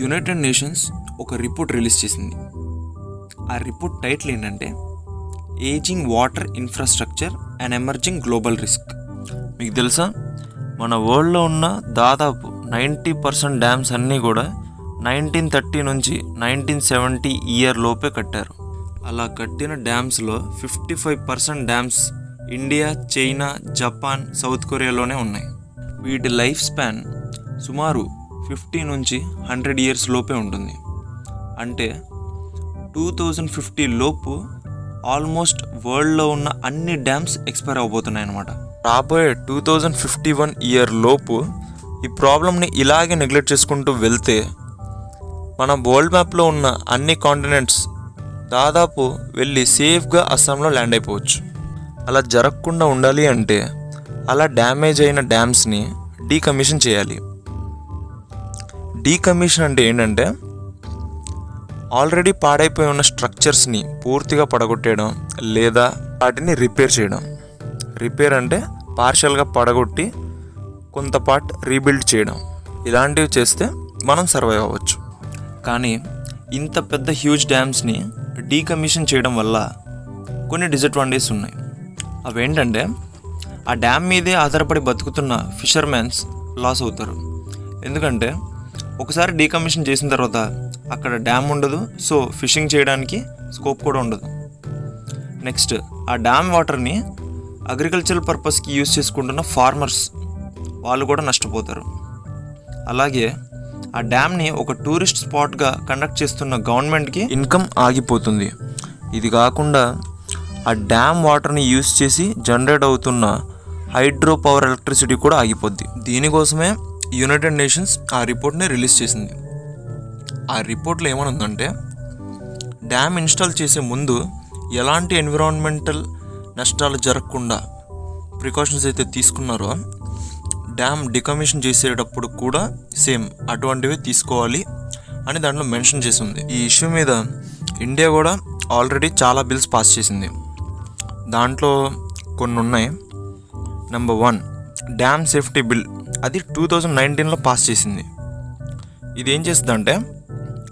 United nations ఒక report release చేసింది. ఆ రిపోర్ట్ టైటిల్ ఏంటంటే ageing water infrastructure and emerging global risk మీకు తెలుసా? మన వరల్డ్లో ఉన్న దాదాపు నైంటీ పర్సెంట్ డ్యామ్స్ అన్నీ కూడా నైన్టీన్ థర్టీ నుంచి నైన్టీన్ సెవెంటీ ఇయర్ లోపే కట్టారు. అలా కట్టిన డ్యామ్స్లో fifty five percent dams India China Japan South కొరియాలోనే ఉన్నాయి. వీటి లైఫ్ స్పాన్ సుమారు ఫిఫ్టీ నుంచి హండ్రెడ్ ఇయర్స్ లోపే ఉంటుంది. అంటే టూ థౌజండ్ ఫిఫ్టీ లోపు ఆల్మోస్ట్ వరల్డ్లో ఉన్న అన్ని డ్యామ్స్ ఎక్స్పైర్ అవబోతున్నాయి అనమాట రాబోయే two thousand fifty one year లోపు ఈ ప్రాబ్లమ్ని ఇలాగే నెగ్లెక్ట్ చేసుకుంటూ వెళ్తే మన వరల్డ్ మ్యాప్లో ఉన్న అన్ని కాంటినెంట్స్ దాదాపు వెళ్ళి సేఫ్గా అస్సాంలో ల్యాండ్ అయిపోవచ్చు. అలా జరగకుండా ఉండాలి అంటే అలా డ్యామేజ్ అయిన డ్యామ్స్ని డీకమిషన్ చేయాలి. డీకమిషన్ అంటే ఏంటంటే ఆల్రెడీ పాడైపోయి ఉన్న స్ట్రక్చర్స్ని పూర్తిగా పడగొట్టేయడం లేదా వాటిని రిపేర్ చేయడం. రిపేర్ అంటే పార్షల్గా పడగొట్టి కొంత పార్ట్ రీబిల్డ్ చేయడం. ఇలాంటివి చేస్తే మనం సర్వైవ్ అవ్వచ్చు. కానీ ఇంత పెద్ద హ్యూజ్ డ్యామ్స్ని డీకమిషన్ చేయడం వల్ల కొన్ని డిసడ్వాంటేజెస్ ఉన్నాయి. అవేంటంటే ఆ డ్యామ్ మీదే ఆధారపడి బతుకుతున్న ఫిషర్మెన్స్ లాస్ అవుతారు. ఎందుకంటే ఒకసారి డీకమిషన్ చేసిన తర్వాత అక్కడ డ్యామ్ ఉండదు సో ఫిషింగ్ చేయడానికి స్కోప్ కూడా ఉండదు. నెక్స్ట్ ఆ డ్యామ్ వాటర్ని అగ్రికల్చరల్ పర్పస్కి యూజ్ చేసుకుంటున్న ఫార్మర్స్ వాళ్ళు కూడా నష్టపోతారు. అలాగే ఆ డ్యామ్ని ఒక టూరిస్ట్ స్పాట్గా కండక్ట్ చేస్తున్న గవర్నమెంట్కి ఇన్కమ్ ఆగిపోతుంది. ఇది కాకుండా ఆ డ్యామ్ వాటర్ని యూజ్ చేసి జనరేట్ అవుతున్న హైడ్రో పవర్ ఎలక్ట్రిసిటీ కూడా ఆగిపోద్ది. దీనికోసమే యునైటెడ్ నేషన్స్ ఆ రిపోర్ట్ని రిలీజ్ చేసింది. ఆ రిపోర్ట్లో ఏమనుందంటే డ్యామ్ ఇన్స్టాల్ చేసే ముందు ఎలాంటి ఎన్విరాన్మెంటల్ నష్టాలు జరగకుండా ప్రికాషన్స్ అయితే తీసుకున్నారో డ్యామ్ డికమిషన్ చేసేటప్పుడు కూడా సేమ్ అటువంటివి తీసుకోవాలి అని దాంట్లో మెన్షన్ చేసి ఉంది ఈ ఇష్యూ మీద ఇండియా కూడా ఆల్రెడీ చాలా బిల్స్ పాస్ చేసింది. దాంట్లో కొన్ని ఉన్నాయి number one dam safety bill అది టూ థౌజండ్ నైన్టీన్లో పాస్ చేసింది. ఇది ఏం చేస్తుందంటే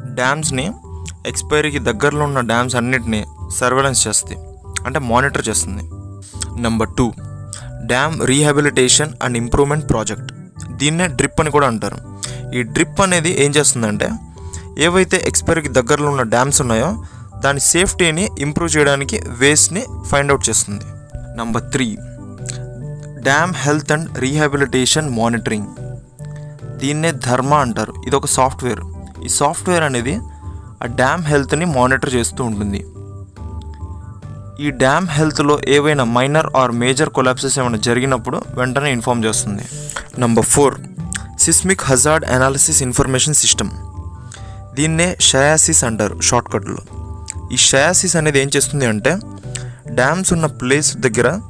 డ్యామ్స్ని ఎక్స్పైరీకి దగ్గరలో ఉన్న డ్యామ్స్ అన్నిటిని సర్వేలెన్స్ చేస్తుంది. అంటే మానిటర్ చేస్తుంది. Number two dam rehabilitation and improvement project. దీన్నే డ్రిప్ అని కూడా అంటారు. ఈ డ్రిప్ అనేది ఏం చేస్తుందంటే ఏవైతే ఎక్స్పైరీకి దగ్గరలో ఉన్న డ్యామ్స్ ఉన్నాయో దాని సేఫ్టీని ఇంప్రూవ్ చేయడానికి వేస్ని ఫైండ్ అవుట్ చేస్తుంది. Number three dam health and rehabilitation monitoring. దీన్నే ధర్మ అంటారు. ఇది ఒక సాఫ్ట్వేర్. ఈ సాఫ్ట్వేర్ అనేది ఆ డ్యామ్ హెల్త్ని మానిటర్ చేస్తూ ఉంటుంది. ఈ డ్యామ్ హెల్త్లో ఏవైనా మైనర్ ఆర్ మేజర్ కొలాప్సెస్ ఏమైనా జరిగినప్పుడు వెంటనే ఇన్ఫామ్ చేస్తుంది. Number four. Seismic hazard analysis information system. దీన్నే షయాసిస్ అంటారు షార్ట్కట్లో. ఈ షయాసిస్ అనేది ఏం చేస్తుంది అంటే డ్యామ్స్ ఉన్న ప్లేస్ దగ్గర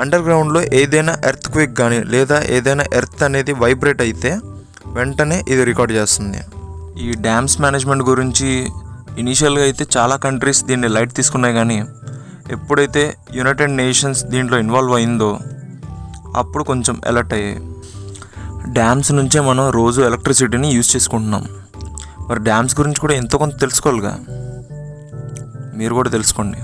అండర్ గ్రౌండ్లో ఏదైనా ఎర్త్ క్విక్ కానీ లేదా ఏదైనా ఎర్త్ అనేది వైబ్రేట్ అయితే వెంటనే ఇది రికార్డ్ చేస్తుంది. ఈ డ్యామ్స్ మేనేజ్మెంట్ గురించి ఇనీషియల్గా అయితే చాలా కంట్రీస్ దీన్ని లైట్ తీసుకున్నాయి కానీ ఎప్పుడైతే యునైటెడ్ నేషన్స్ దీంట్లో ఇన్వాల్వ్ అయిందో అప్పుడు కొంచెం అలర్ట్ అయ్యాయి. డ్యామ్స్ నుంచే మనం రోజు ఎలక్ట్రిసిటీని యూజ్ చేసుకుంటున్నాం. మరి డ్యామ్స్ గురించి కూడా ఎంతో కొంత తెలుసుకోవాలిగా? మీరు కూడా తెలుసుకోండి.